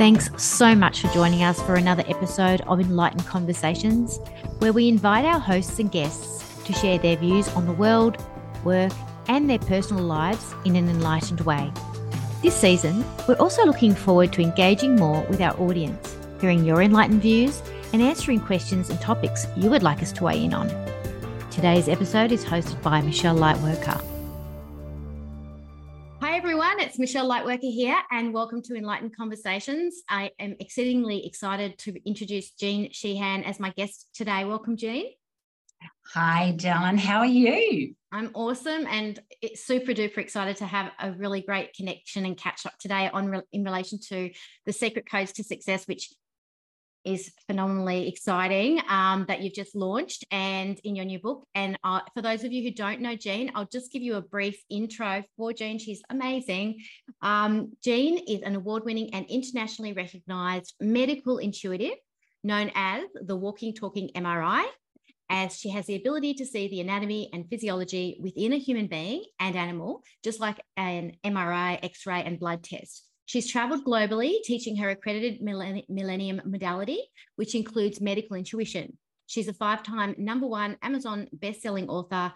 Thanks so much for joining us for another episode of Enlightened Conversations, where we invite our hosts and guests to share their views on the world, work, and their personal lives in an enlightened way. This season, we're also looking forward to engaging more with our audience, hearing your enlightened views, and answering questions and topics you would like us to weigh in on. Today's episode is hosted by Michelle Lightworker. It's Michelle Lightworker here, and welcome to Enlightened Conversations. I am exceedingly excited to introduce Jean Sheehan as my guest today. Welcome, Jean. Hi, Dylan. How are you? I'm awesome and it's super duper excited to have a really great connection and catch up today on in relation to the secret codes to success, which is phenomenally exciting um, that you've just launched and in your new book. And uh, for those of you who don't know Jean, I'll just give you a brief intro for Jean. She's amazing. Um, Jean is an award winning and internationally recognized medical intuitive known as the walking, talking MRI as she has the ability to see the anatomy and physiology within a human being and animal, just like an MRI, X ray, and blood test. She's traveled globally, teaching her accredited millennium modality, which includes medical intuition. She's a five time number one Amazon best-selling author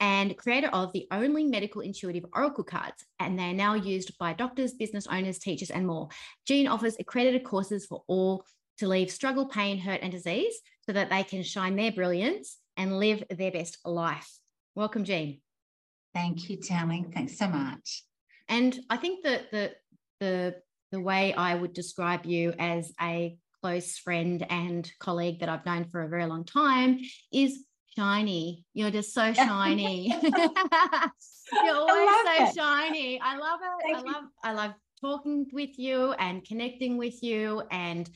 and creator of the only medical intuitive oracle cards, and they're now used by doctors, business owners, teachers, and more. Jean offers accredited courses for all to leave struggle, pain, hurt, and disease so that they can shine their brilliance and live their best life. Welcome, Jean. Thank you, Tammy. Thanks so much. And I think that the the the way I would describe you as a close friend and colleague that I've known for a very long time is shiny. You're just so shiny. You're always so it. shiny. I love it. Thank I love I love talking with you and connecting with you and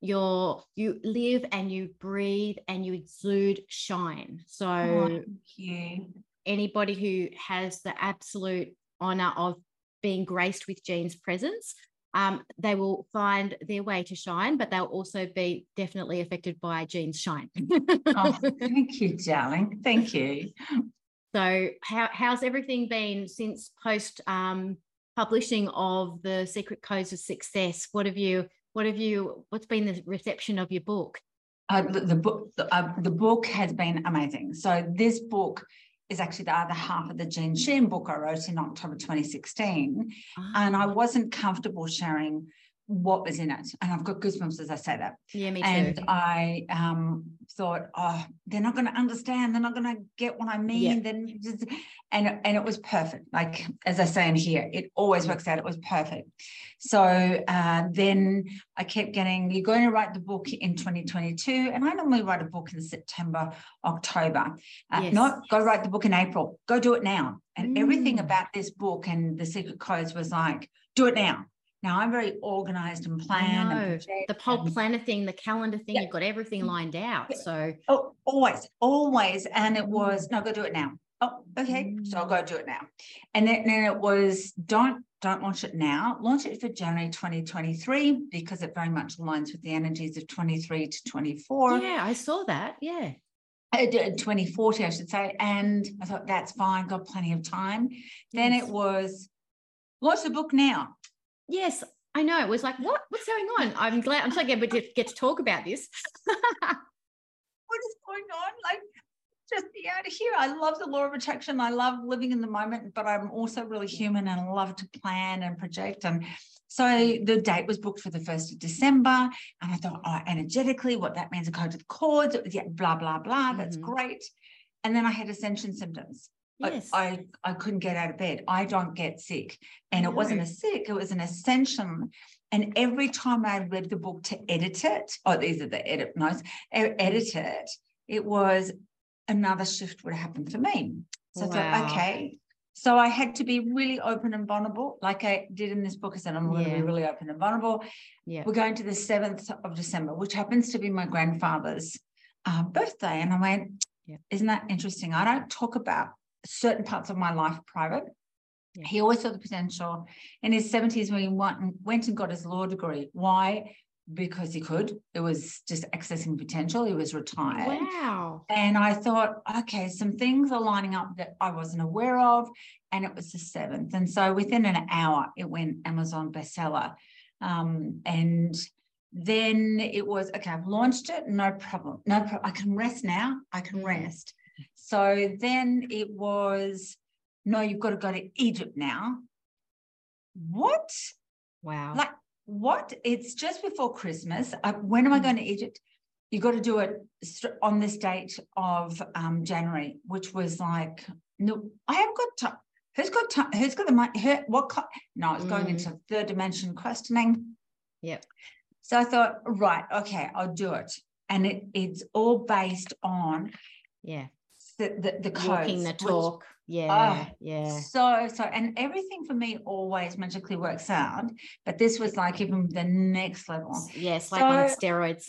you're you live and you breathe and you exude shine so oh, you. anybody who has the absolute honor of being graced with Jean's presence um, they will find their way to shine, but they'll also be definitely affected by Jean's shine. oh, thank you, darling. Thank you. So, how, how's everything been since post um, publishing of the Secret Codes of Success? What have you what have you? What's been the reception of your book? Uh, the, the, book, the, uh, the book has been amazing. So this book is actually the other half of the Jean Sheehan book I wrote in October 2016, ah. and I wasn't comfortable sharing what was in it. And I've got goosebumps as I say that. Yeah, me too. And I um, thought, oh, they're not going to understand. They're not going to get what I mean. Then just, and and it was perfect. Like as I say in here, it always works out. It was perfect. So uh, then I kept getting. You're going to write the book in 2022, and I normally write a book in September, October. Uh, yes. Not go write the book in April. Go do it now. And mm. everything about this book and the secret codes was like, do it now now I'm very organized and planned. And the whole planner thing, the calendar thing, yeah. you've got everything lined out. So oh, always, always. And it was, mm. no, go do it now. Oh, okay. Mm. So I'll go do it now. And then, then it was don't don't launch it now. Launch it for January 2023 because it very much aligns with the energies of 23 to 24. Yeah, I saw that. Yeah. Uh, 2040, I should say. And I thought that's fine, got plenty of time. Yes. Then it was launch the book now. Yes, I know. It was like, what? What's going on? I'm glad. I'm so glad we get to talk about this. what is going on? Like, just be out of here. I love the law of attraction. I love living in the moment, but I'm also really human and I love to plan and project. And so the date was booked for the 1st of December. And I thought, oh, energetically, what that means, I go to the chords, yeah, blah, blah, blah. That's mm-hmm. great. And then I had ascension symptoms. Yes. I, I, couldn't get out of bed. I don't get sick. And no. it wasn't a sick, it was an ascension. And every time I read the book to edit it, oh, these are the edit notes, edit it, it was another shift would happen for me. So wow. I thought, okay. So I had to be really open and vulnerable, like I did in this book. I said, I'm going to be really open and vulnerable. Yeah. We're going to the 7th of December, which happens to be my grandfather's uh, birthday. And I went, yeah. Isn't that interesting? I don't talk about certain parts of my life private. Yeah. He always saw the potential. In his 70s, when he went, and got his law degree. Why? Because he could. It was just accessing potential. He was retired. Wow. And I thought, okay, some things are lining up that I wasn't aware of. And it was the seventh. And so within an hour, it went Amazon bestseller. Um, and then it was okay, I've launched it, no problem. No problem. I can rest now. I can mm. rest. So then it was, no, you've got to go to Egypt now. What? Wow. Like, what? It's just before Christmas. Uh, when am I mm. going to Egypt? You've got to do it on this date of um, January, which was like, no, I haven't got time. Who's got time? Who's got the money? Who, what? No, it's going mm. into third dimension questioning. Yep. So I thought, right, okay, I'll do it. And it, it's all based on yeah the the, the codes, walking the talk. Which, yeah, oh, yeah. So so and everything for me always magically works out. But this was like even the next level. Yes, like so, on steroids.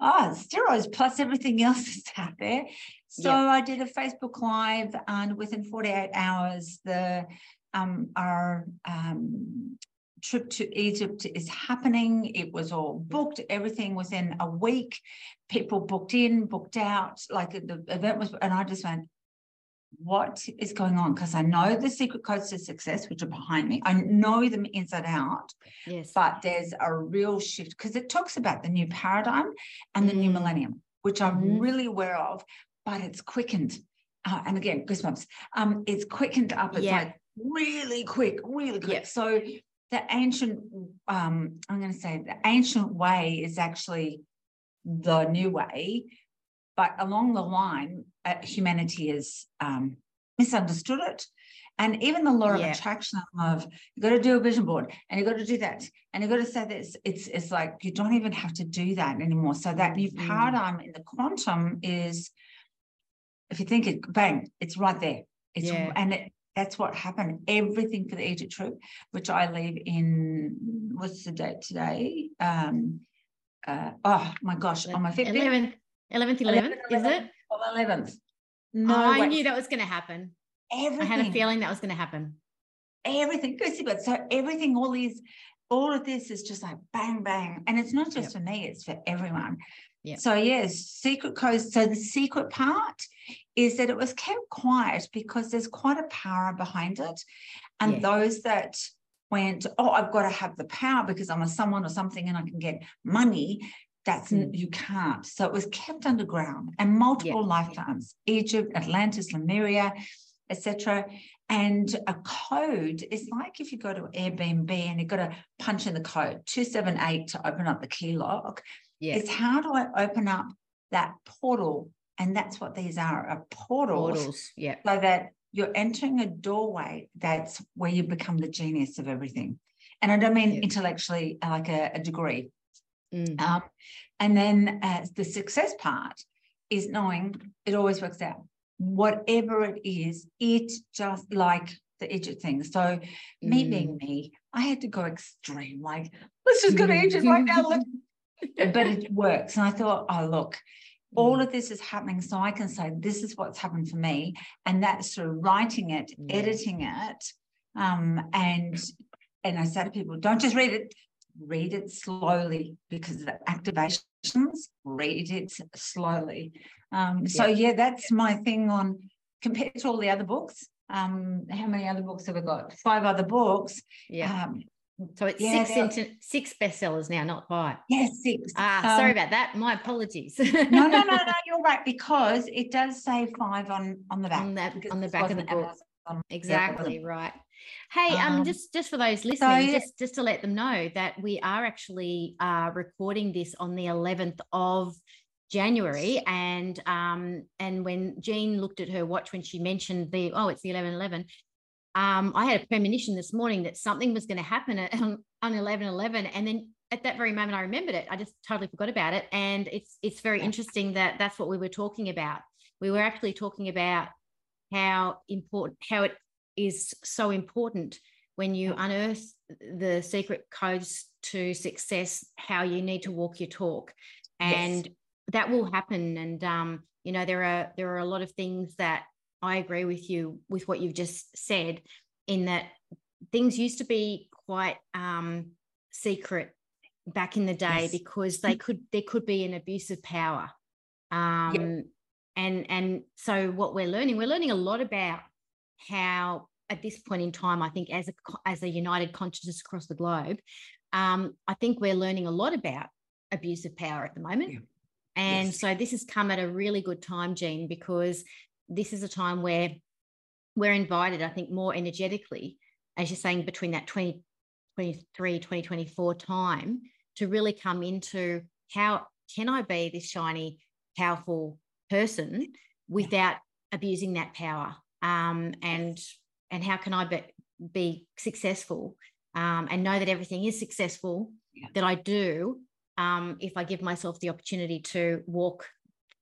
Oh, steroids plus everything else that's out there. So. I did a Facebook Live, and within 48 hours, the um, our um, trip to Egypt is happening. It was all booked, everything within a week. People booked in, booked out, like the event was, and I just went, what is going on? Because I know the secret codes to success, which are behind me. I know them inside out. Yes. But there's a real shift because it talks about the new paradigm and the mm. new millennium, which I'm mm-hmm. really aware of, but it's quickened. Uh, and again, goosebumps. Um, it's quickened up. It's yeah. like really quick, really quick. Yeah. So the ancient, um, I'm going to say the ancient way is actually the new way, but along the line, uh, humanity has um, misunderstood it. And even the law yeah. of attraction of you got to do a vision board and you got to do that and you got to say this. It's it's like you don't even have to do that anymore. So that new mm. paradigm in the quantum is, if you think it, bang, it's right there. It's yeah. and it that's what happened. Everything for the Egypt trip, which I leave in what's the date today? Um, uh, oh my gosh, on my 15th. 11th, 11th, 11th, is it? On the 11th. No, I knew that was going to happen. Everything. I had a feeling that was going to happen. Everything, but so everything, all these, all of this is just like bang, bang. And it's not just yep. for me, it's for everyone. Yeah. So yes, secret codes. So the secret part is that it was kept quiet because there's quite a power behind it. And yeah. those that went, oh, I've got to have the power because I'm a someone or something and I can get money. That's mm. you can't. So it was kept underground and multiple yeah. lifetimes. Egypt, Atlantis, Lemuria, etc. And a code is like if you go to Airbnb and you've got to punch in the code 278 to open up the key lock. Yeah. It's how do I open up that portal? And that's what these are, are portals. Portals, yeah. So that you're entering a doorway that's where you become the genius of everything. And I don't mean yeah. intellectually like a, a degree. Mm. Um, and then uh, the success part is knowing it always works out. Whatever it is, it just like the Egypt thing. So mm. me being me, I had to go extreme. Like, let's just go to Egypt right now. Look, but it works. And I thought, oh, look, all of this is happening. So I can say, this is what's happened for me. And that's through writing it, yeah. editing it. Um, and and I say to people, don't just read it, read it slowly because the activations, read it slowly. Um, so yeah. yeah, that's my thing on compared to all the other books. Um, how many other books have I got? Five other books. Yeah. So it's yeah, six into, six bestsellers now, not five. Yes, yeah, six. Ah, um, sorry about that. My apologies. no, no, no, no. You're right because it does say five on on the back. On that, on the back of the book. Exactly yeah. right. Hey, um, um, just just for those listening, so, just just to let them know that we are actually uh, recording this on the 11th of January, and um, and when Jean looked at her watch when she mentioned the oh, it's the 11 11, um, I had a premonition this morning that something was going to happen on, on 11 11. And then at that very moment, I remembered it. I just totally forgot about it. And it's, it's very interesting that that's what we were talking about. We were actually talking about how important, how it is so important when you unearth the secret codes to success, how you need to walk your talk. And yes. that will happen. And, um, you know, there are, there are a lot of things that I agree with you with what you've just said, in that things used to be quite um, secret back in the day yes. because they could there could be an abuse of power. Um, yep. And and so what we're learning, we're learning a lot about how at this point in time, I think as a as a united consciousness across the globe, um, I think we're learning a lot about abuse of power at the moment. Yeah. And yes. so this has come at a really good time, Jean, because this is a time where we're invited, I think, more energetically, as you're saying, between that 2023, 2024 time to really come into how can I be this shiny, powerful person without abusing that power? Um, and and how can I be, be successful um, and know that everything is successful yeah. that I do um, if I give myself the opportunity to walk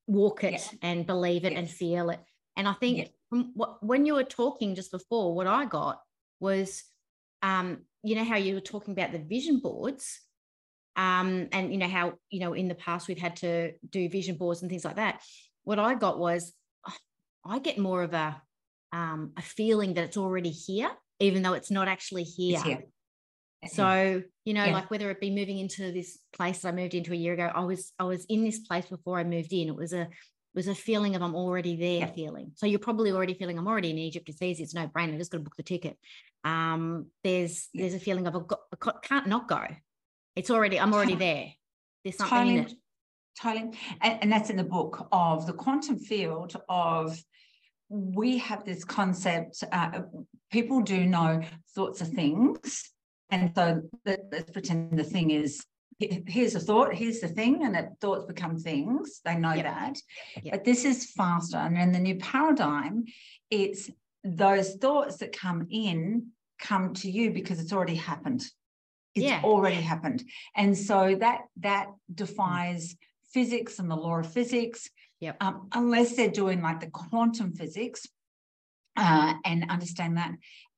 walk it yeah. and believe it yes. and feel it. And I think from what, when you were talking just before, what I got was, um, you know, how you were talking about the vision boards, um, and you know how you know in the past we've had to do vision boards and things like that. What I got was, oh, I get more of a um, a feeling that it's already here, even though it's not actually here. here. So, you know, yeah. like whether it be moving into this place that I moved into a year ago, I was I was in this place before I moved in. It was a was a feeling of I'm already there feeling. So you're probably already feeling I'm already in Egypt. It's easy. It's no brainer. I just got to book the ticket. Um, there's there's a feeling of I got can't not go. It's already I'm already there. There's something totally, in it. Totally, and, and that's in the book of the quantum field of we have this concept. Uh, people do know thoughts of things and so let's pretend the thing is here's a thought, here's the thing, and that thoughts become things. They know yep. that. Yep. But this is faster. And in the new paradigm, it's those thoughts that come in come to you because it's already happened. It's yeah. already happened. And so that that defies physics and the law of physics. Yep. Um, unless they're doing like the quantum physics, uh, and understand that.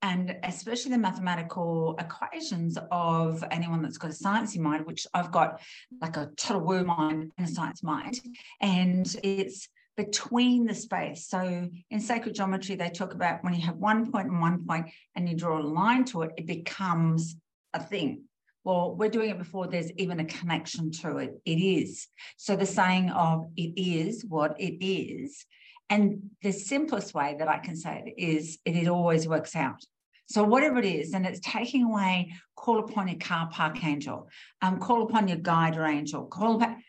And especially the mathematical equations of anyone that's got a sciencey mind, which I've got like a total woo mind and a science mind. And it's between the space. So in sacred geometry, they talk about when you have one point and one point and you draw a line to it, it becomes a thing. Well, we're doing it before there's even a connection to it. It is. So the saying of it is what it is and the simplest way that I can say it is it, it always works out. So whatever it is, and it's taking away, call upon your car park angel, um, call upon your guide or angel, call upon,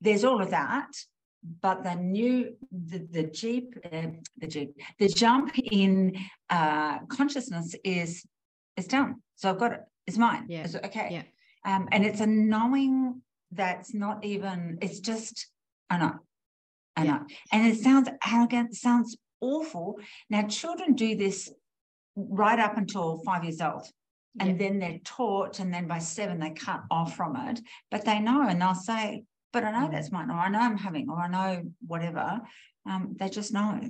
there's all of that. But the new, the, the Jeep, uh, the Jeep, the jump in uh, consciousness is is done. So I've got it. It's mine. Yeah. It's okay. Yeah. Um, and it's a knowing that's not even, it's just, I know, I know. And it sounds arrogant, sounds awful. Now, children do this right up until five years old. And then they're taught, and then by seven, they cut off from it. But they know, and they'll say, But I know mm. that's mine, or I know I'm having, or I know whatever. Um, they just know.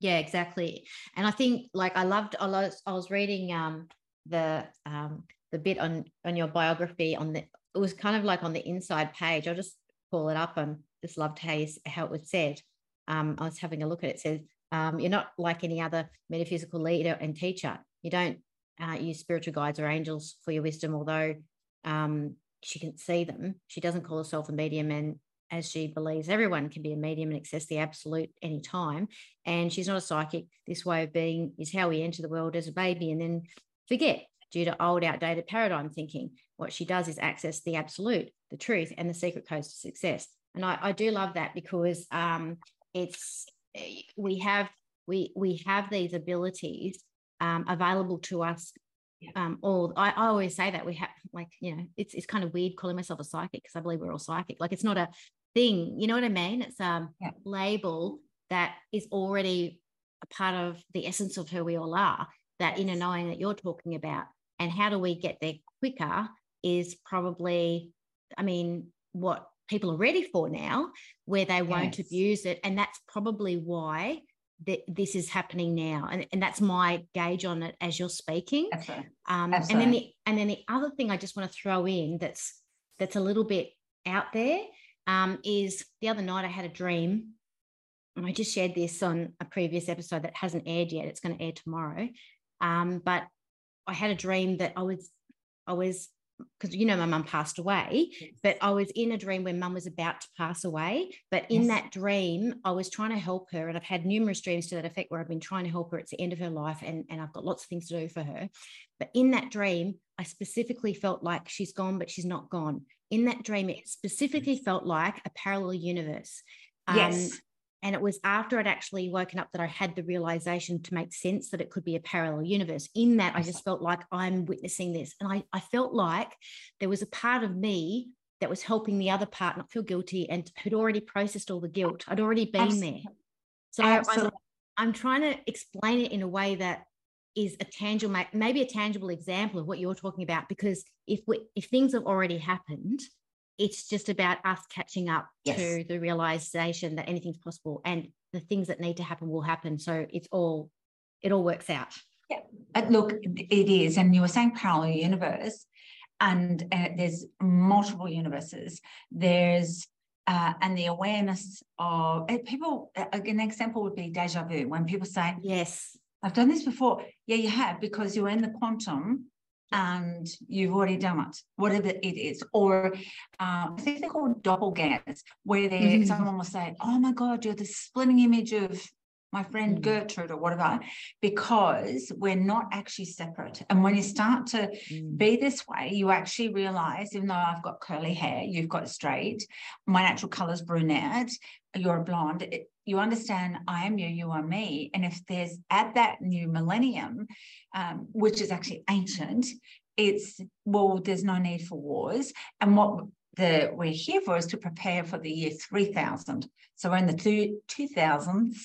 Yeah, exactly. And I think, like, I loved, I was, I was reading um, the um, the bit on on your biography on the, it was kind of like on the inside page. I'll just pull it up and just loved how, you, how it was said. Um, I was having a look at it. It says, um, You're not like any other metaphysical leader and teacher. You don't uh, use spiritual guides or angels for your wisdom, although um, she can see them. She doesn't call herself a medium. And as she believes everyone can be a medium and access the absolute anytime. And she's not a psychic. This way of being is how we enter the world as a baby and then forget due to old, outdated paradigm thinking. What she does is access the absolute, the truth, and the secret codes to success and I, I do love that because um, it's we have we we have these abilities um, available to us um, all I, I, always say that we have like you know it's it's kind of weird calling myself a psychic because I believe we're all psychic like it's not a thing you know what I mean? It's a yeah. label that is already a part of the essence of who we all are that inner knowing that you're talking about. And how do we get there quicker is probably I mean what people are ready for now, where they won't yes. abuse it. And that's probably why that this is happening now. And, and that's my gauge on it as you're speaking. Absolutely. Um, Absolutely. And then the and then the other thing I just want to throw in that's that's a little bit out there um, is the other night I had a dream. And I just shared this on a previous episode that hasn't aired yet. It's going to air tomorrow. Um, but I had a dream that I was I was because you know my mum passed away yes. but i was in a dream when mum was about to pass away but in yes. that dream i was trying to help her and i've had numerous dreams to that effect where i've been trying to help her it's the end of her life and, and i've got lots of things to do for her. But in that dream i specifically felt like she's gone but she's not gone. In that dream it specifically felt like a parallel universe. Um, yes and it was after I'd actually woken up that I had the realization to make sense that it could be a parallel universe. In that, I just felt like I'm witnessing this. And I, I felt like there was a part of me that was helping the other part not feel guilty and had already processed all the guilt. I'd already been Absolutely. there. So I'm, I'm trying to explain it in a way that is a tangible, maybe a tangible example of what you're talking about. Because if we, if things have already happened, it's just about us catching up yes. to the realization that anything's possible and the things that need to happen will happen. So it's all it all works out. Yeah look it is and you were saying parallel universe and uh, there's multiple universes. There's uh, and the awareness of uh, people uh, an example would be deja vu when people say yes. I've done this before. Yeah you have because you're in the quantum and you've already done it, whatever it is. Or uh, I think they're called doppelgangers, where they mm-hmm. someone will say, "Oh my God, you're the splitting image of my friend mm. Gertrude or whatever, because we're not actually separate. And when you start to mm. be this way, you actually realize, even though I've got curly hair, you've got straight, my natural color is brunette, you're a blonde, it, you understand I am you, you are me. And if there's at that new millennium, um, which is actually ancient, it's well, there's no need for wars. And what the we're here for is to prepare for the year 3000. So we're in the two, 2000s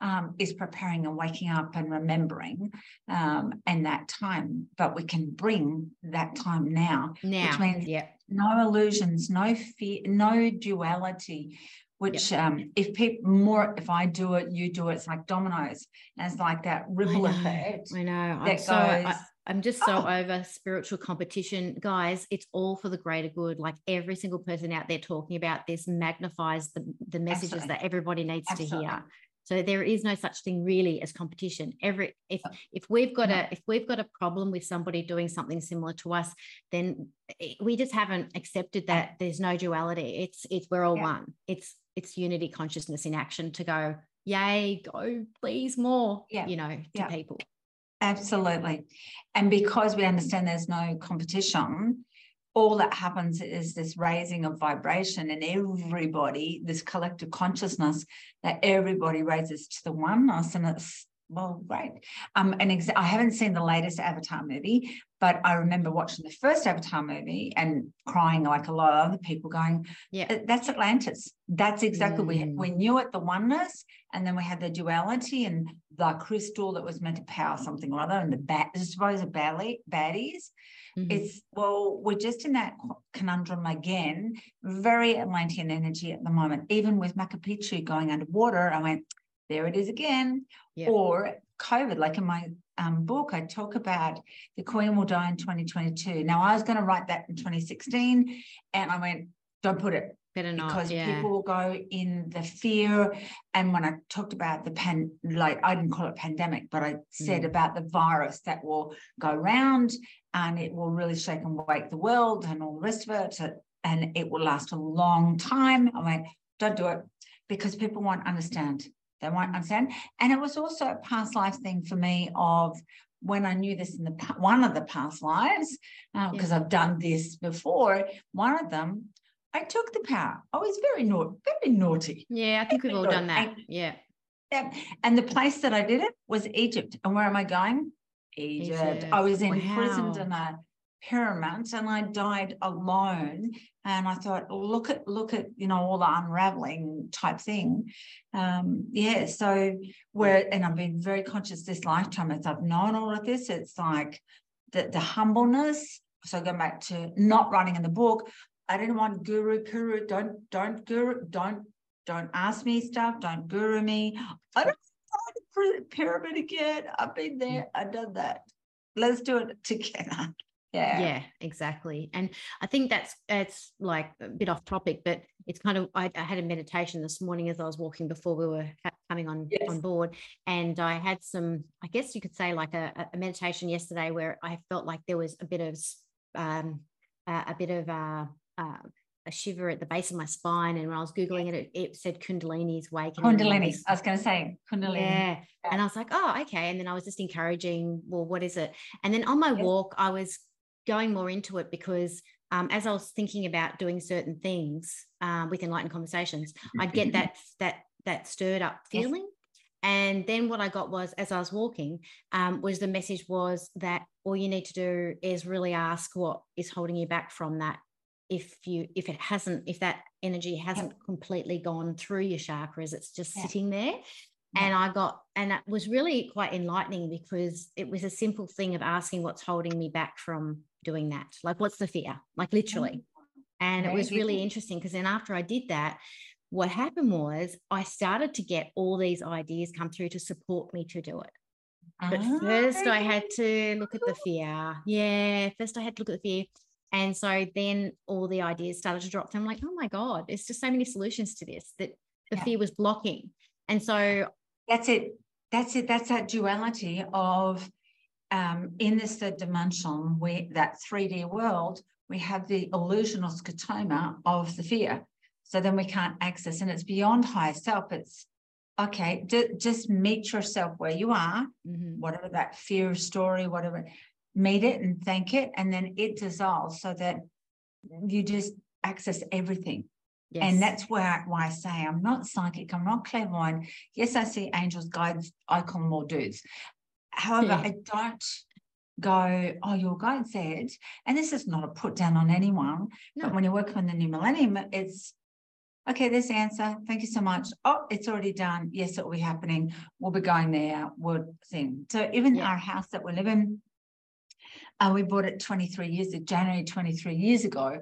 um, is preparing and waking up and remembering um, and that time. But we can bring that time now, now which means yeah. no illusions, no fear, no duality, which yep. um, if people more if i do it you do it it's like dominoes and it's like that ripple I effect i know i'm so I, am just so oh. over spiritual competition guys it's all for the greater good like every single person out there talking about this magnifies the, the messages Absolutely. that everybody needs Absolutely. to hear so there is no such thing really as competition. Every if if we've got a if we've got a problem with somebody doing something similar to us, then we just haven't accepted that there's no duality. It's it's we're all yeah. one. It's it's unity consciousness in action to go, yay, go please more, yeah. you know, to yeah. people. Absolutely. And because we understand there's no competition, all that happens is this raising of vibration and everybody, this collective consciousness that everybody raises to the oneness. And it's well, great. Um, and exa- I haven't seen the latest Avatar movie, but I remember watching the first Avatar movie and crying like a lot of other people, going, "Yeah, that's Atlantis. That's exactly mm. we we knew it, the oneness, and then we had the duality and the crystal that was meant to power something or other, and the bat, I suppose, badly, baddies." Mm-hmm. It's well, we're just in that conundrum again. Very Atlantean energy at the moment. Even with Machu Picchu going underwater, I went, there it is again. Yeah. Or COVID, like in my um, book, I talk about the Queen will die in 2022. Now, I was going to write that in 2016, and I went, don't put it. Better not, because yeah. people will go in the fear. And when I talked about the pan, like I didn't call it pandemic, but I said mm. about the virus that will go around and it will really shake and wake the world and all the rest of it, and it will last a long time. I went, don't do it because people won't understand. They won't understand. And it was also a past life thing for me of when I knew this in the one of the past lives, because uh, yeah. I've done this before. One of them, I took the power. I was very naughty, very naughty. Yeah, I think we've all naughty. done that. And, yeah. Yeah. And the place that I did it was Egypt. And where am I going? Egypt. Egypt. I was imprisoned wow. in a pyramid and I died alone. And I thought, look at look at you know all the unraveling type thing. Um, yeah, so where and I've been very conscious this lifetime as I've known all of this. It's like the, the humbleness. So going back to not writing in the book, I didn't want guru guru. Don't don't guru don't don't ask me stuff. Don't guru me. I don't want to pyramid again. I've been there. I've done that. Let's do it together yeah yeah exactly and i think that's it's like a bit off topic but it's kind of I, I, had a meditation this morning as i was walking before we were coming on yes. on board and i had some i guess you could say like a, a meditation yesterday where i felt like there was a bit of um a, a bit of a, a, a, shiver at the base of my spine. And when I was Googling it, it, it said Kundalini is waking. Kundalini. I was going to say Kundalini. Yeah. yeah. And I was like, oh, okay. And then I was just encouraging, well, what is it? And then on my yeah. walk, I was going more into it because um, as I was thinking about doing certain things um, with enlightened conversations, I'd get that that that stirred up feeling. Yes. And then what I got was, as I was walking, um, was the message was that all you need to do is really ask what is holding you back from that. If you, if it hasn't, if that energy hasn't completely gone through your chakras, it's just sitting there. And I got, and it was really quite enlightening because it was a simple thing of asking what's holding me back from doing that. Like, what's the fear? Like, literally. Oh, and it was really interesting because then after I did that, what happened was I started to get all these ideas come through to support me to do it. But ah, first, I had to look at the fear. Yeah, first I had to look at the fear. And so then all the ideas started to drop. I'm like, oh my God, there's just so many solutions to this that the yeah. fear was blocking. And so that's it. That's it. That's that duality of um, in this third dimension, where that 3D world, we have the illusional scotoma of the fear. So then we can't access, and it's beyond higher self. It's okay, d- just meet yourself where you are, mm-hmm. whatever that fear story, whatever, meet it and thank it, and then it dissolves so that you just access everything. Yes. And that's where why I say I'm not psychic, I'm not clairvoyant. Yes, I see angels, guides, I call them all dudes. However. I don't go, oh, your guide said, and this is not a put down on anyone, no. but when you work on the new millennium, it's okay, there's the answer. Thank you so much. Oh, it's already done. Yes, it will be happening. We'll be going there. Would thing. So even yeah. our house that we live in, uh, we bought it 23 years, ago, January 23 years ago.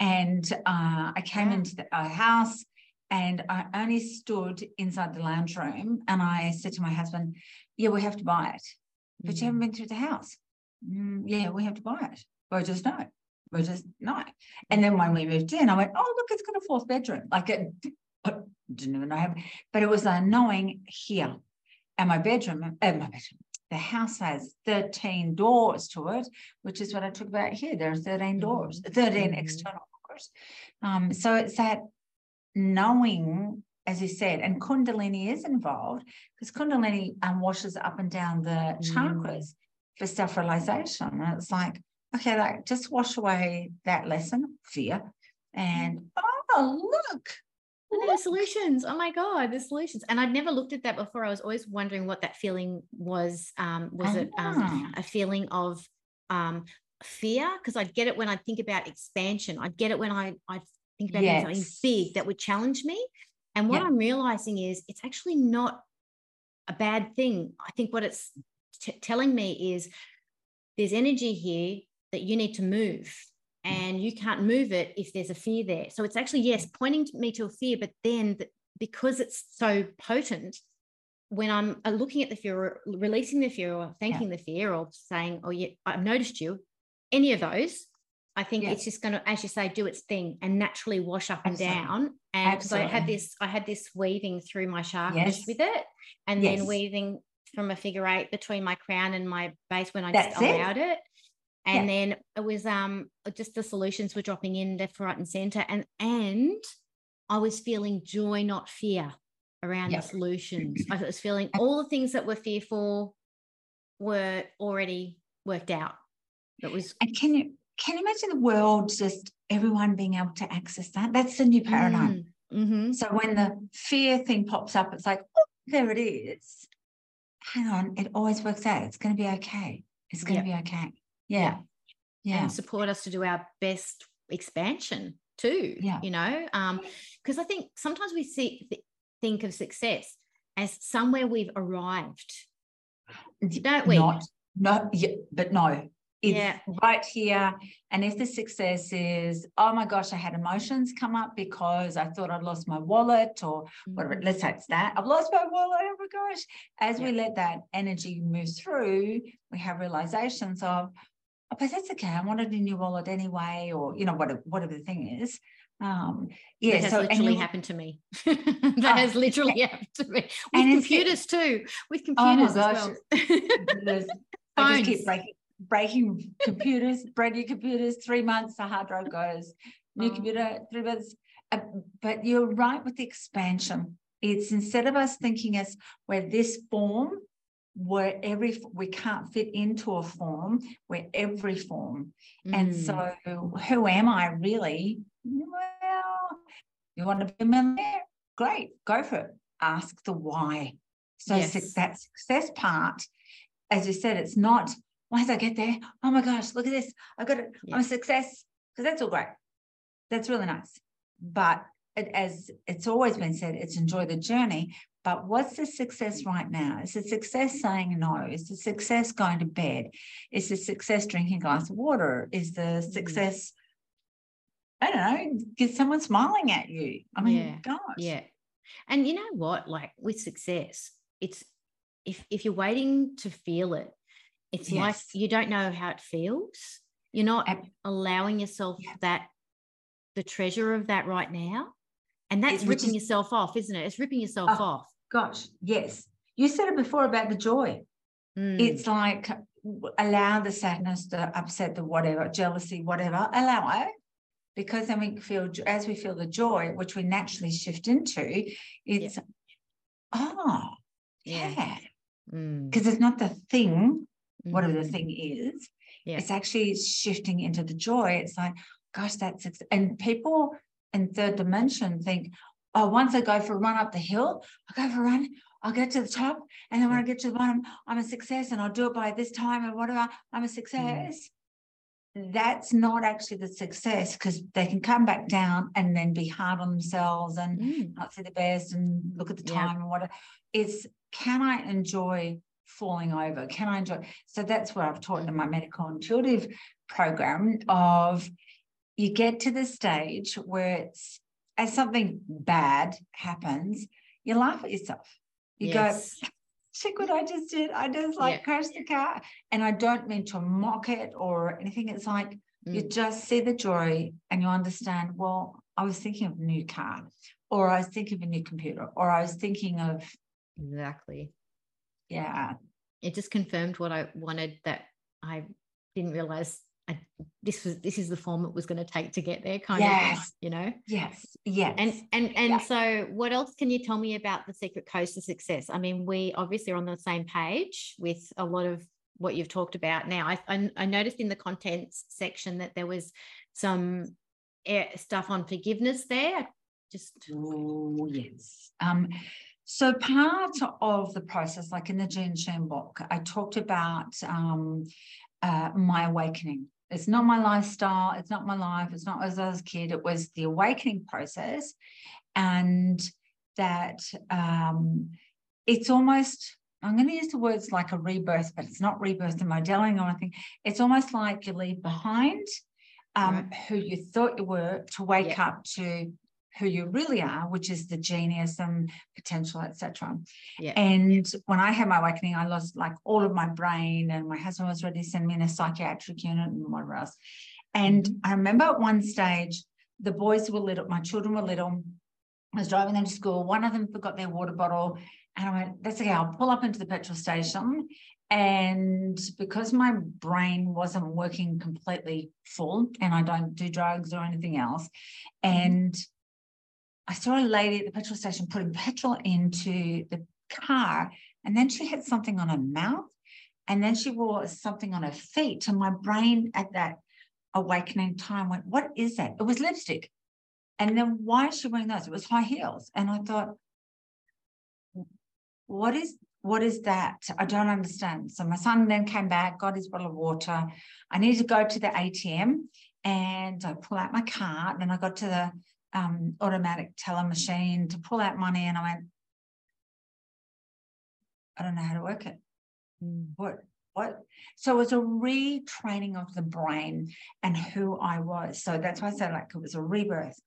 And uh, I came yeah. into the, our house and I only stood inside the lounge room and I said to my husband, yeah, we have to buy it. But you haven't mm. been through the house. Mm, yeah, we have to buy it. Well, just no we just no. And then when we moved in, I went, oh, look, it's got a fourth bedroom. Like it I didn't even know but it was a knowing here. And my bedroom, uh, my bedroom, the house has 13 doors to it, which is what I talk about here. There are 13 doors, mm-hmm. 13 mm-hmm. external doors. Um, so it's that knowing, as you said, and Kundalini is involved because Kundalini um, washes up and down the mm. chakras for self realization. And it's like, okay, like just wash away that lesson, fear, and oh, look. the solutions. Oh my God, the solutions. And I'd never looked at that before. I was always wondering what that feeling was. Um, was it um, a feeling of um, fear? Because I'd get it when I think about expansion. I'd get it when I, I think about yes. something big that would challenge me. And what I'm realizing is it's actually not a bad thing. I think what it's t- telling me is there's energy here that you need to move and you can't move it if there's a fear there. So it's actually, yes, pointing me to a fear, but then because it's so potent, when I'm uh, looking at the fear, releasing the fear, or thanking yeah. the fear, or saying, Oh, yeah, I've noticed you, any of those, I think yeah. it's just going to, as you say, do its thing and naturally wash up Absolutely. and down. And because I had this, I had this weaving through my chakras yes. with it, and yes. then weaving from a figure eight between my crown and my base when I That's just allowed it. it and yeah. then it was um just the solutions were dropping in left right and center and and i was feeling joy not fear around the solutions i was feeling all the things that were fearful were already worked out it was and can you can you imagine the world just everyone being able to access that that's the new paradigm mm, mm-hmm. so when the fear thing pops up it's like oh there it is hang on it always works out it's going to be okay it's going to be okay yeah. Yeah. And support us to do our best expansion too. Yeah. You know, um, because I think sometimes we see think of success as somewhere we've arrived. Don't we? Not, no, yeah, but no, it's yeah. right here. And if the success is, oh my gosh, I had emotions come up because I thought I'd lost my wallet or whatever, mm. let's say it's that. I've lost my wallet. Oh my gosh. As yeah. we let that energy move through, we have realizations of, oh, but that's okay. I wanted a new wallet anyway, or you know, whatever, whatever the thing is. Um, yeah, that has so, literally happened to me. that oh, has literally happened to me with computers too. With computers oh my gosh. as well. I just keep breaking breaking computers, brand new computers, three months, the hard drive goes, new oh. computer, three months. Uh, but you're right with the expansion. It's instead of us thinking as we're this form, where every we can't fit into a form, we're every form. Mm. And so who am I really? Well, you want to be a millionaire? Great, go for it. Ask the why. So yes. that success part, as you said, it's not once I get there, oh my gosh, look at this. I've got it. Yeah. I'm a success. Because that's all great. That's really nice. But it, as it's always been said, it's enjoy the journey. But what's the success right now? Is the success saying no? Is the success going to bed? Is the success drinking a glass of water? Is the mm. success, I don't know, get someone smiling at you? I mean, yeah. gosh. Yeah. And you know what? Like with success, it's if if you're waiting to feel it, it's yes. like you don't know how it feels. You're not allowing yourself yeah. that the treasure of that right now. And that's it, ripping is, yourself off, isn't it? It's ripping yourself oh, off. Gosh, yes. You said it before about the joy. Mm. It's like allow the sadness, the upset, the whatever, jealousy, whatever, allow it. Because then we feel, as we feel the joy, which we naturally shift into, it's, yeah. oh, yeah. Because mm. it's not the thing, whatever mm. the thing is, yeah. it's actually shifting into the joy. It's like, gosh, that's, and people in third dimension think, oh, once I go for a run up the hill, I go for a run, I'll get to the top. And then when I get to the bottom, I'm a success and I'll do it by this time or whatever. I'm a success. Mm. That's not actually the success because they can come back down and then be hard on themselves and mm. not see the best and look at the time and whatever. It's can I enjoy falling over? Can I enjoy? So that's what I've taught in my medical intuitive program of you get to the stage where it's as something bad happens, you laugh at yourself. You yes. go, check what I just did. I just like yeah. crashed the car. And I don't mean to mock it or anything. It's like mm. you just see the joy and you understand, well, I was thinking of a new car, or I was thinking of a new computer, or I was thinking of exactly. Yeah. It just confirmed what I wanted that I didn't realize I, this was this is the form it was going to take to get there kind yes. of you know? Yes. Yes. And and and yes. so what else can you tell me about the secret codes to success? I mean we obviously are on the same page with a lot of what you've talked about now. I i, I noticed in the contents section that there was some eh, stuff on forgiveness there. Just oh yes. Um so part of the process, like in the Jean Sheehan book, I talked about um, uh, my awakening. It's not my lifestyle. It's not my life. It's not as I was a kid. It was the awakening process. And that um, it's almost, I'm going to use the words like a rebirth, but it's not rebirth in modeling or anything. It's almost like you leave behind um, right. who you thought you were to wake yeah. up to who you really are, which is the genius and potential, etc. Yeah. And when I had my awakening, I lost like all of my brain, and my husband was ready to send me in a psychiatric unit and whatever else. And mm-hmm. I remember at one stage, the boys were little, my children were little. I was driving them to school. One of them forgot their water bottle. And I went, that's okay, I'll pull up into the petrol station. And because my brain wasn't working completely full, and I don't do drugs or anything else, mm-hmm. and I saw a lady at the petrol station putting petrol into the car, and then she had something on her mouth, and then she wore something on her feet. And my brain at that awakening time went, What is that? It was lipstick. And then why is she wearing those? It was high heels. And I thought, what is what is that? I don't understand. So my son then came back, got his bottle of water. I needed to go to the ATM and I pull out my card. And I got to the um, automatic teller machine to pull out money. And I went, I don't know how to work it. Mm. What? What? So it was a retraining of the brain and who I was. So that's why I said like it was a rebirth.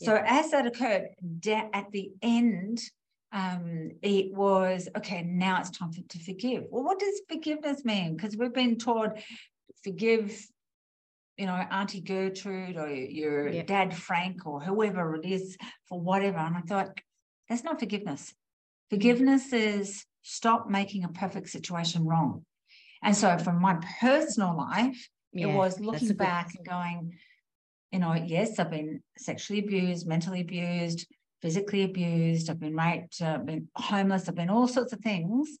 Yeah. So as that occurred de- at the end, um, it was okay. Now it's time for, to forgive. Well, what does forgiveness mean? Because we've been taught forgive you know, Auntie Gertrude or your yeah. dad Frank or whoever it is for whatever. And I thought, that's not forgiveness. Forgiveness is stop making a perfect situation wrong. And so from my personal life, yeah, it was looking back and going, you know, yes, I've been sexually abused, mentally abused, physically abused, I've been raped, I've been homeless, I've been all sorts of things.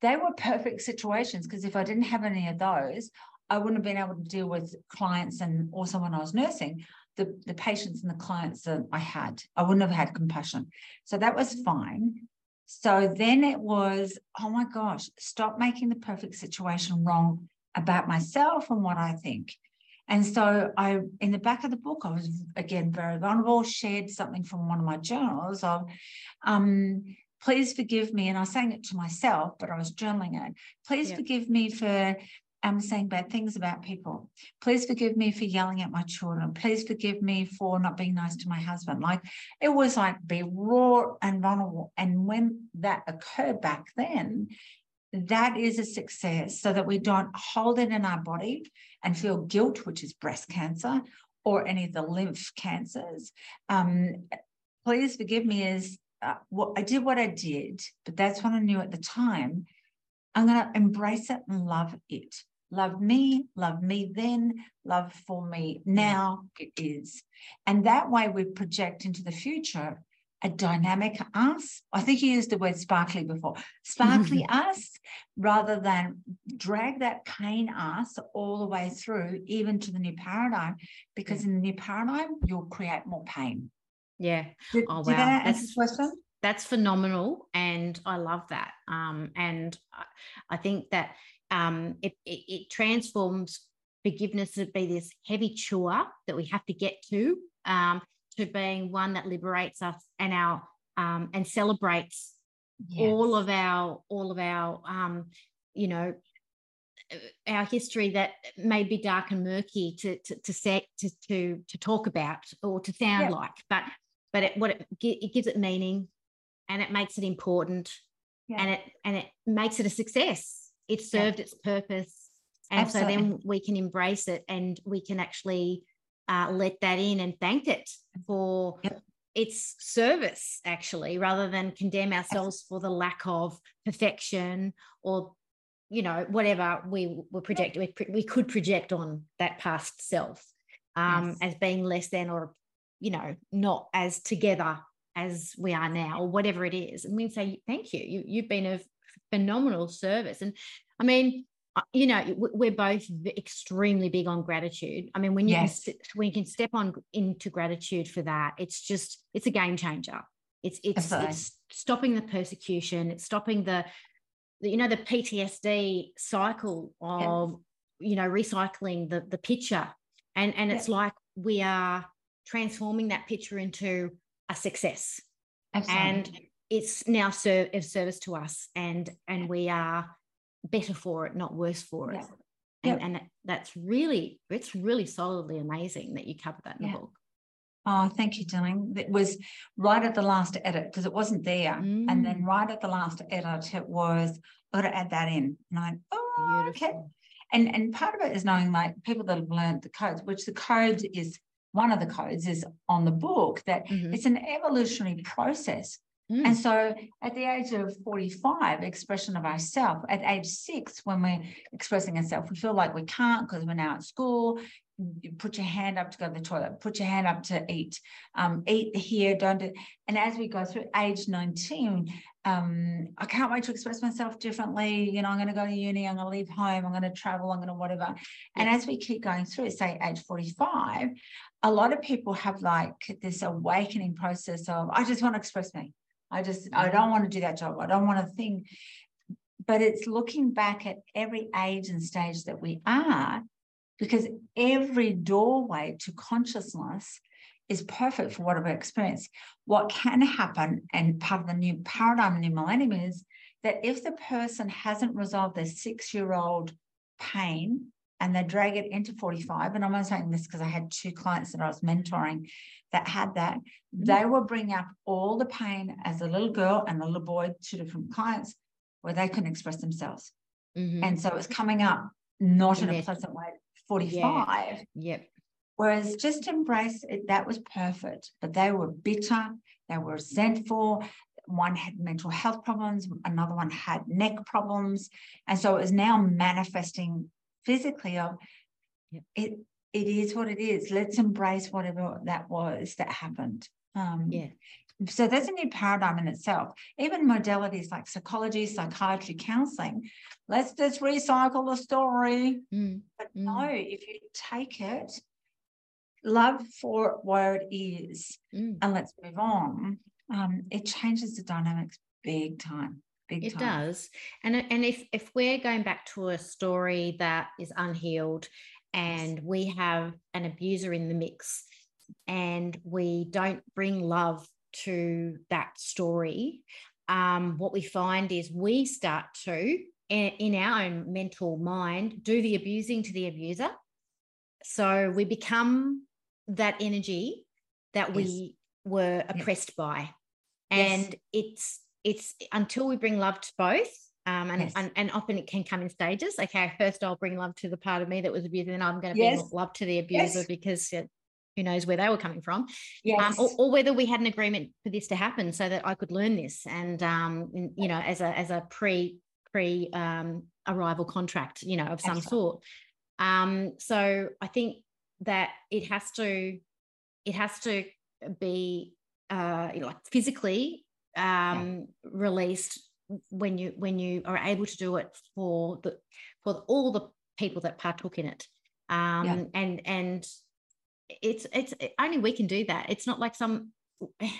They were perfect situations because if I didn't have any of those, I wouldn't have been able to deal with clients and also when I was nursing, the, the patients and the clients that I had. I wouldn't have had compassion. So that was fine. So then it was, oh my gosh, stop making the perfect situation wrong about myself and what I think. And so I, in the back of the book, I was again very vulnerable, shared something from one of my journals of, um, please forgive me. And I was saying it to myself, but I was journaling it. Please yeah. forgive me for um, saying bad things about people. Please forgive me for yelling at my children. Please forgive me for not being nice to my husband. Like it was like be raw and vulnerable. And when that occurred back then, that is a success so that we don't hold it in our body and feel guilt, which is breast cancer or any of the lymph cancers. Um, please forgive me as uh, what I did what I did, but that's what I knew at the time. I'm going to embrace it and love it. Love me, love me then, love for me now it is. And that way we project into the future a dynamic us. I think you used the word sparkly before. Sparkly us, rather than drag that pain us all the way through, even to the new paradigm, because in the new paradigm, you'll create more pain. Yeah. Did, oh, wow. That question? That's phenomenal. And I love that. Um, and I think that um, it, it, it transforms forgiveness to be this heavy chore that we have to get to um, to being one that liberates us and our um, and celebrates yes. all of our all of our um, you know uh, our history that may be dark and murky to to to set to to, to talk about or to sound yep. like but but it, what it, it gives it meaning and it makes it important and it and it makes it a success it served its purpose and Absolutely. so then we can embrace it and we can actually uh, let that in and thank it for yep. its service, actually, rather than condemn ourselves for the lack of perfection or, you know, whatever we were projecting, we, we could project on that past self um, yes. as being less than or, you know, not as together as we are now or whatever it is. And we say, thank you. you you've been a phenomenal service. And I mean, uh, you know we're both extremely big on gratitude i mean when you yes. can, when you can step on into gratitude for that it's just it's a game changer it's it's, it's stopping the persecution it's stopping the, the, you know the ptsd cycle of yes. you know recycling the the picture and and it's like we are transforming that picture into a success Absolutely. and it's now serve of service to us and and we are better for it, not worse for it. Yeah. And, and that's really, it's really solidly amazing that you covered that in yeah. the book. Oh, thank you, darling. It was right at the last edit because it wasn't there. Mm. And then mm. right at the last edit, it was, got to add that in. And I oh, Beautiful. okay. And, and part of it is knowing like people that have learned the codes, which the code is one of the codes is on the book, that mm-hmm. it's an evolutionary process. Mm. And so at the age of 45, expression of ourself, at age six, when we're expressing ourselves, we feel like we can't because we're now at school. You put your hand up to go to the toilet, put your hand up to eat, um, eat here, don't do. And as we go through age 19, um, I can't wait to express myself differently. You know, I'm going to go to uni, I'm going to leave home, I'm going to travel, I'm going to whatever. And as we keep going through, say age 45, a lot of people have like this awakening process of, I just want to express me. I just, I mm-hmm. don't want to do that job. I don't want to think. But it's looking back at every age and stage that we are, because every doorway to consciousness is perfect for whatever experience. What can happen, and part of the new paradigm in the millennium is that if the person hasn't resolved their six year old pain and they drag it into 45, and I'm only saying this because I had two clients that I was mentoring that had that, mm-hmm. they will bring up all the pain as a little girl and a little boy, two different clients, where they couldn't express themselves. Mm-hmm. And so it was coming up not in a pleasant way. 45. Yeah. Yep. Whereas just embrace it, that was perfect, but they were bitter, they were resentful, one had mental health problems, another one had neck problems. And so it was now manifesting physically of yep. it it is what it is. Let's embrace whatever that was that happened. Um, yeah. So that's a new paradigm in itself. Even modalities like psychology, psychiatry, counseling. Let's just recycle the story. Mm. But mm. no, if you take it, love for where it is, mm. and let's move on, um, it changes the dynamics big time. Big it time. does. And, and if, if we're going back to a story that is unhealed and yes. we have an abuser in the mix and we don't bring love to that story, um, what we find is we start to, in our own mental mind, do the abusing to the abuser. So we become that energy that yes. we were oppressed yes. by and yes. it's it's until we bring love to both um, and, yes. and, and often it can come in stages. Okay, first I'll bring love to the part of me that was abused, and then I'm going to yes. bring love to the abuser yes. because who knows where they were coming from, yes. Um, or, or, whether we had an agreement for this to happen so that I could learn this, and um, you know, as a as a pre pre um, arrival contract, you know, of some sort. Um, so I think that it has to it has to be uh, you know, like physically um, yeah. released when you when you are able to do it for the for all the people that partook in it um, yeah. and and it's it's only we can do that it's not like some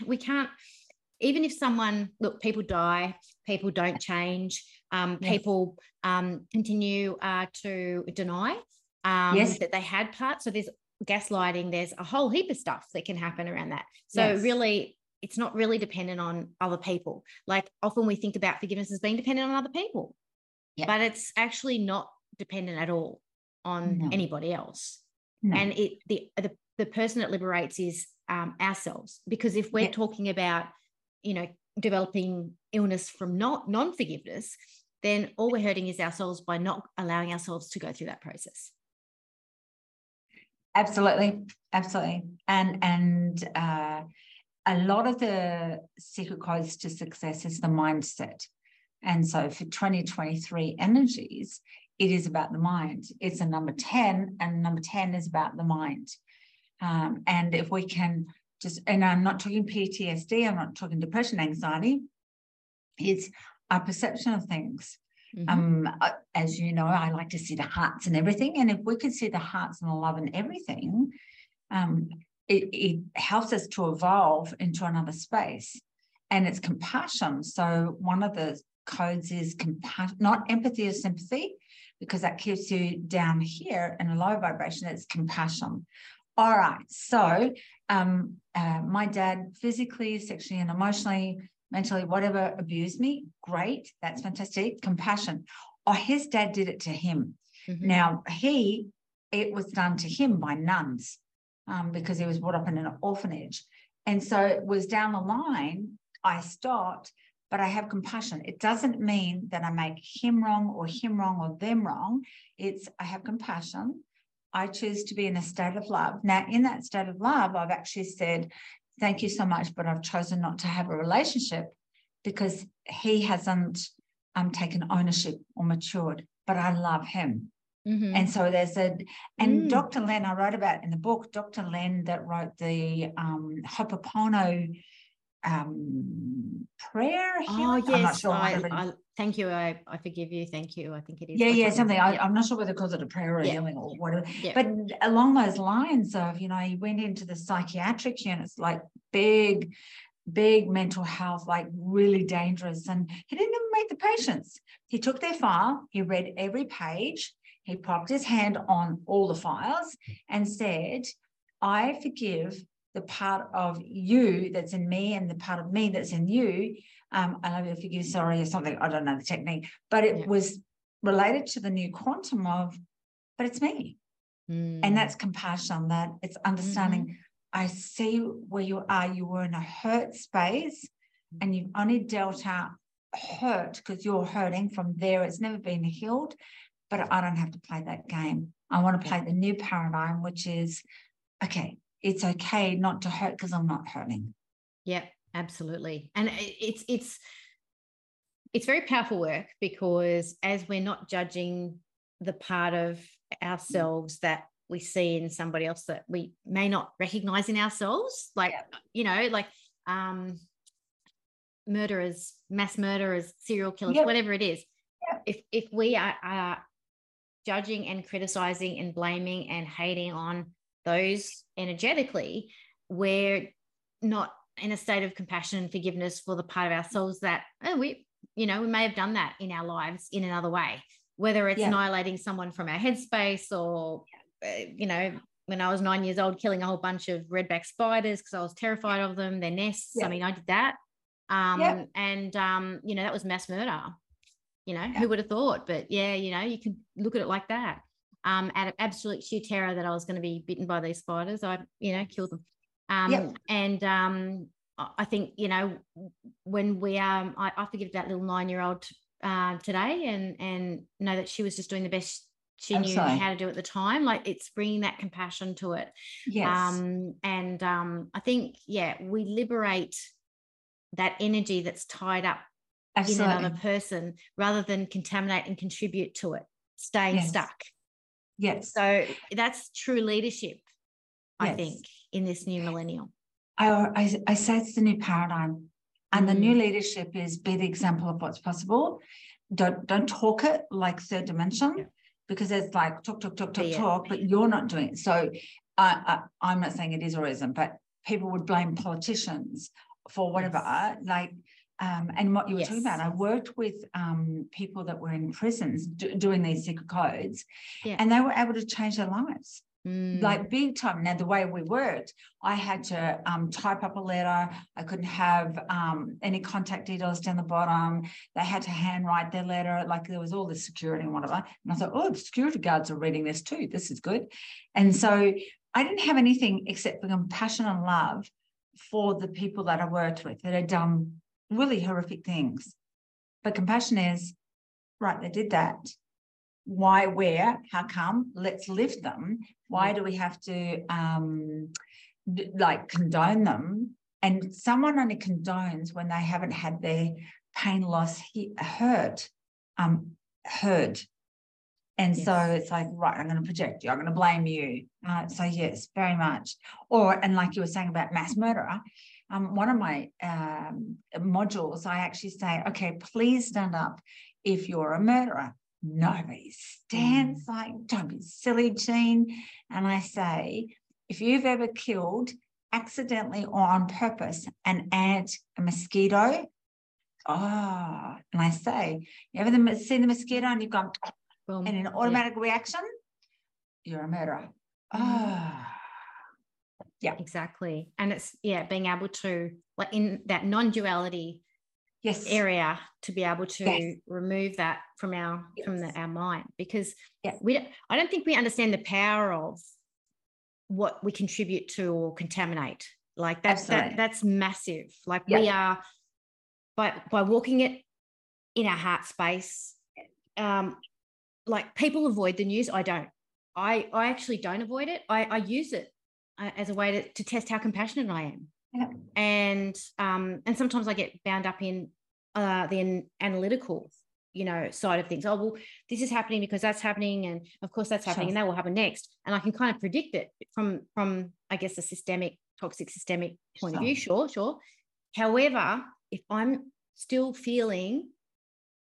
we can't even if someone look people die people don't change um, yes. people um, continue uh, to deny um, yes. that they had parts so there's gaslighting there's a whole heap of stuff that can happen around that so yes. really it's not really dependent on other people. Like often we think about forgiveness as being dependent on other people. But it's actually not dependent at all on no. anybody else. No. and it the, the the person that liberates is um, ourselves. Because if we're talking about you know developing illness from not non-forgiveness then all we're hurting is ourselves by not allowing ourselves to go through that process. Absolutely, absolutely, and and uh, a lot of the secret codes to success is the mindset. And so for 2023 energies, it is about the mind. It's a number 10, and number 10 is about the mind. Um, and if we can just, and I'm not talking PTSD, I'm not talking depression, anxiety, it's our perception of things. Mm-hmm. Um, as you know, I like to see the hearts and everything. And if we could see the hearts and the love and everything, um, it, it helps us to evolve into another space. And it's compassion. So one of the codes is compassion, not empathy or sympathy, because that keeps you down here in a low vibration. It's compassion. All right. So um, uh, my dad physically, sexually, and emotionally mentally, whatever abused me, great. That's fantastic. Compassion. Oh, his dad did it to him. Mm-hmm. Now, he, it was done to him by nuns um, because he was brought up in an orphanage. And so it was down the line, I stopped, but I have compassion. It doesn't mean that I make him wrong or him wrong or them wrong. It's I have compassion. I choose to be in a state of love. Now, in that state of love, I've actually said, thank you so much, but I've chosen not to have a relationship because he hasn't um, taken ownership or matured, but I love him. Mm-hmm. And so there's a, and mm. Dr. Len, I wrote about in the book, Dr. Len that wrote the um, Ho'oponopono um, prayer. Oh, yes. Sure I, I, thank you. I, I forgive you. Thank you. I think it is. Yeah, yeah, something. I, am not sure whether it calls it a prayer or yeah. healing or whatever. Yeah. But along those lines of, you know, he went into the psychiatric units, like big, big mental health, like really dangerous. And he didn't even meet the patients. He took their file, he read every page, he popped his hand on all the files and said, I forgive the part of you that's in me and the part of me that's in you. Um, I love you, forgive, sorry, or something. I don't know the technique, but it yeah. was related to the new quantum of, but it's me. Mm. And that's compassion, that it's understanding. Mm-hmm. I see where you are. You were in a hurt space and you've only dealt out hurt because you're hurting from there. It's never been healed, but I don't have to play that game. I want to play the new paradigm, which is okay, it's okay not to hurt because I'm not hurting. Yep, absolutely and it's it's it's very powerful work because as we're not judging the part of ourselves that we see in somebody else that we may not recognize in ourselves like yeah. you know like um murderers mass murderers serial killers yeah. whatever it is yeah. if if we are, are judging and criticizing and blaming and hating on those energetically we're not in a state of compassion and forgiveness for the part of ourselves that oh we you know we may have done that in our lives in another way whether it's annihilating someone from our headspace or uh, you know, when I was nine years old, killing a whole bunch of redback spiders because I was terrified of them, their nests. Yeah. I mean, I did that. Um, yeah. And, um, you know, that was mass murder. You know, yeah. who would have thought? But yeah, you know, you can look at it like that. Um, out of absolute sheer terror that I was going to be bitten by these spiders, I, you know, killed them. Um, yep. And um, I think, you know, when we, um, I, I forgive that little nine year old uh, today and and know that she was just doing the best she knew how to do at the time like it's bringing that compassion to it yes um and um i think yeah we liberate that energy that's tied up Absolutely. in another person rather than contaminate and contribute to it staying yes. stuck yes so that's true leadership yes. i think in this new millennial I, I, I say it's the new paradigm and mm. the new mm. leadership is be the example of what's possible don't don't talk it like third dimension yeah because it's like talk, talk, talk, talk, yeah. talk, but you're not doing it. So I, I, am not saying it is or isn't, but people would blame politicians for whatever. Yes. Like, um, and what you were yes. talking about, I worked with um, people that were in prisons do, doing these secret codes, yeah. and they were able to change their lives mm. like big time. Now, the way we worked, I had to um, type up a letter. I couldn't have um, any contact details down the bottom. They had to handwrite their letter. Like there was all this security and whatever. And I thought, oh, the security guards are reading this too. This is good. And so I didn't have anything except for compassion and love for the people that I worked with that had done really horrific things. But compassion is, right, they did that why, where, how come? Let's lift them. Why do we have to um, like condone them? And someone only condones when they haven't had their pain, loss, hurt, um, heard. And yes. so it's like, right, I'm going to project you. I'm going to blame you. Uh, so yes, very much. Or and like you were saying about mass murderer, um, one of my um, modules, I actually say, okay, please stand up if you're a murderer nobody stands mm. like, don't be silly, Jean. And I say, if you've ever killed accidentally or on purpose an ant, a mosquito, oh, and I say, you ever seen the mosquito and you've gone, Boom. and an automatic yeah. reaction, you're a murderer. Oh. Yeah, exactly. And it's, yeah, being able to, like in that non duality yes. area to be able to yes. remove that from our yes. from the, our mind because yeah. we don't, I don't think we understand the power of what we contribute to or contaminate. Like that's that that's massive. Like yeah. we are by by walking it in our heart space. Um, like people avoid the news. I don't. I I actually don't avoid it. I, I use it as a way to, to test how compassionate I am. Yeah. And um, and sometimes I get bound up in uh, the analytical, you know, side of things. Oh well, this is happening because that's happening, and of course that's happening, sure. and that will happen next. And I can kind of predict it from from I guess a systemic, toxic systemic point sure. of view. Sure, sure. However, if I'm still feeling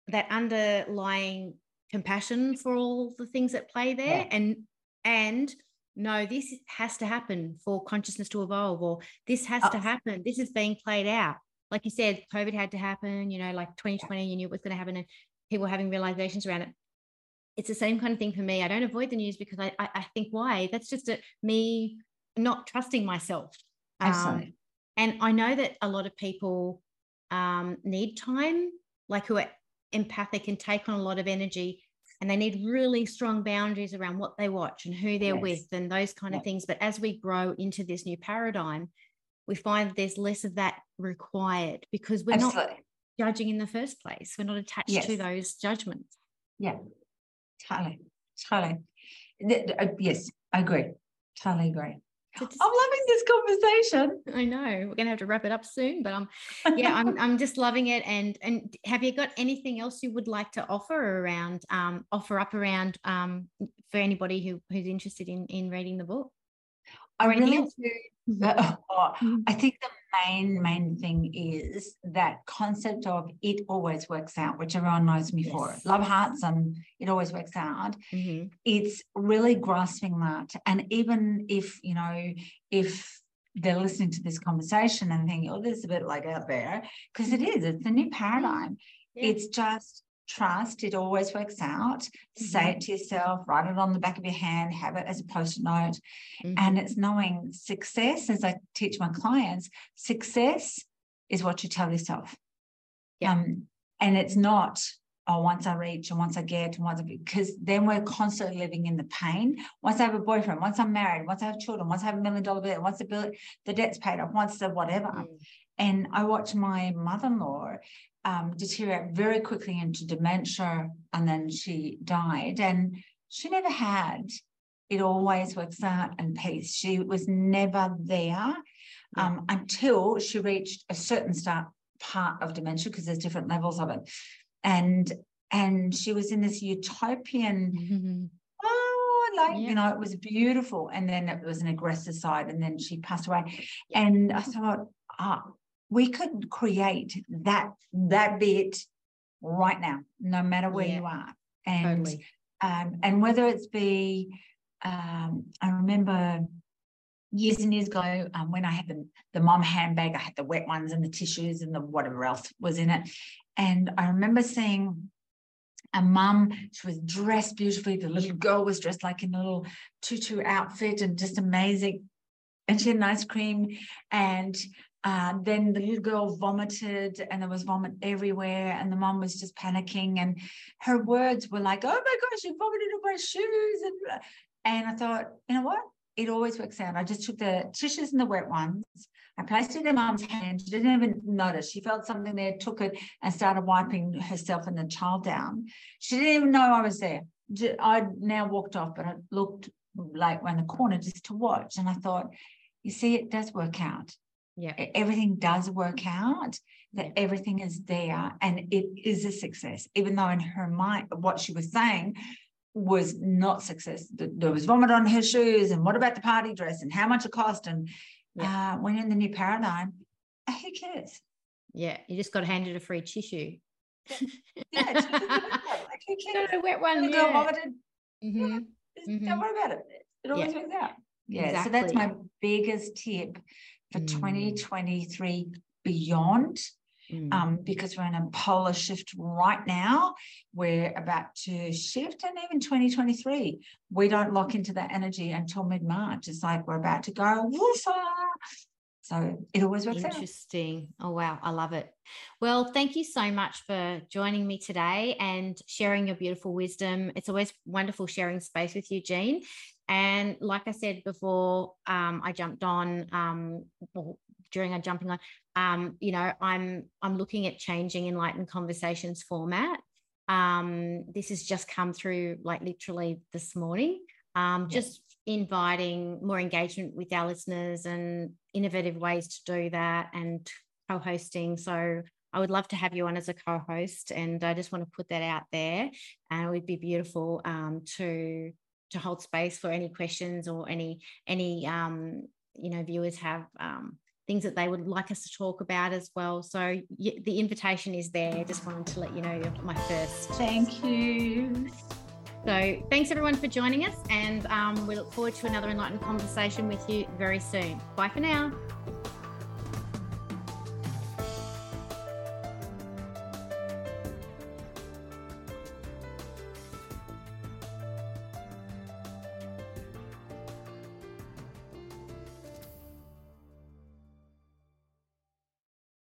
that underlying compassion for all the things that play there, yeah. and and no, this has to happen for consciousness to evolve, or this has oh. to happen. This is being played out. Like you said, COVID had to happen, you know, like 2020, you knew it was going to happen, and people having realizations around it. It's the same kind of thing for me. I don't avoid the news because I, I, I think why? That's just a, me not trusting myself. Um, and I know that a lot of people um, need time, like who are empathic and take on a lot of energy and they need really strong boundaries around what they watch and who they're yes. with and those kind of things. But as we grow into this new paradigm, we find there's less of that required because we're Absolutely. not judging in the first place. We're not attached yes. to those judgments. Yeah, totally, totally. Uh, yes, I agree. Totally agree. I'm loving this conversation. I know we're gonna have to wrap it up soon, but um, yeah, I'm I'm just loving it. And and have you got anything else you would like to offer around um offer up around um for anybody who who's interested in in reading the book? I really do. Mm-hmm. Oh, mm-hmm. I think the main main thing is that concept of it always works out, which everyone knows me yes. for. Love hearts and it always works out. Mm-hmm. It's really grasping that, and even if you know if they're listening to this conversation and thinking, "Oh, this is a bit like out there," because it is. It's a new paradigm. Yeah. It's just trust, it always works out. Mm-hmm. Say it to yourself, write it on the back of your hand, have it as a post note. Mm-hmm. And it's knowing success, as I teach my clients, success is what you tell yourself. Yeah. Um, and it's not, oh, once I reach and once I get and once I, because then we're constantly living in the pain. Once I have a boyfriend, once I'm married, once I have children, once I have a million dollar bill, once the bill, the debt's paid off, once the whatever. Mm. And I watch my mother-in-law um, deteriorate very quickly into dementia, and then she died. And she never had it always works out in peace. She was never there um, until she reached a certain start part of dementia because there's different levels of it, and and she was in this utopian. Mm-hmm. Oh, like yeah. you know, it was beautiful, and then it was an aggressive side, and then she passed away. And I thought, ah, we could create that that bit right now, no matter where yeah, you are. And totally. um, and whether it's be um, I remember years and years ago um, when I had the, the mom handbag, I had the wet ones and the tissues and the whatever else was in it. And I remember seeing a mum, she was dressed beautifully. The little girl was dressed like in a little tutu outfit and just amazing. And she had an ice cream and uh, then the little girl vomited and there was vomit everywhere and the mom was just panicking and her words were like oh my gosh you vomited on my shoes. And and i thought you know what? It always works out. I just took the tissues and the wet ones. I placed it in mom's hand. She didn't even notice. She felt something there took it and started wiping herself and the child down. She didn't even know i was there. I now walked off but i looked like around the corner just to watch. And i thought you see it does work out yeah everything does work out that everything is there and it is a success even though in her mind what she was saying was not success there was vomit on her shoes and what about the party dress and how much it cost and yeah. uh, when in the new paradigm uh, who cares yeah you just got handed a free tissue yeah, like who cares? a wet one. The girl vomited. Mm-hmm. Mm-hmm. Don't worry about it. It always yeah. works out. Yeah. Exactly. So that's my biggest tip for mm. 2023 beyond. Mm. Um, because we're in a polar shift right now. We're about to shift, and even 2023, we don't lock into that energy until mid March. It's like we're about to go woofa. So it always works Interesting. Out. Oh, wow. I love it. Well, thank you so much for joining me today and sharing your beautiful wisdom. It's always wonderful sharing space with you, Jean. And like I said before, um, I jumped on um, during a jumping on. Um, you know, I'm I'm looking at changing enlightened conversations format. Um, this has just come through like literally this morning. Um, just inviting more engagement with our listeners and innovative ways to do that and co-hosting. So I would love to have you on as a co-host, and I just want to put that out there. And it would be beautiful um, to to hold space for any questions or any any um, you know viewers have um, things that they would like us to talk about as well. So the invitation is there. Just wanted to let you know my first. Thank you. So thanks everyone for joining us, and um, we look forward to another enlightened conversation with you very soon. Bye for now.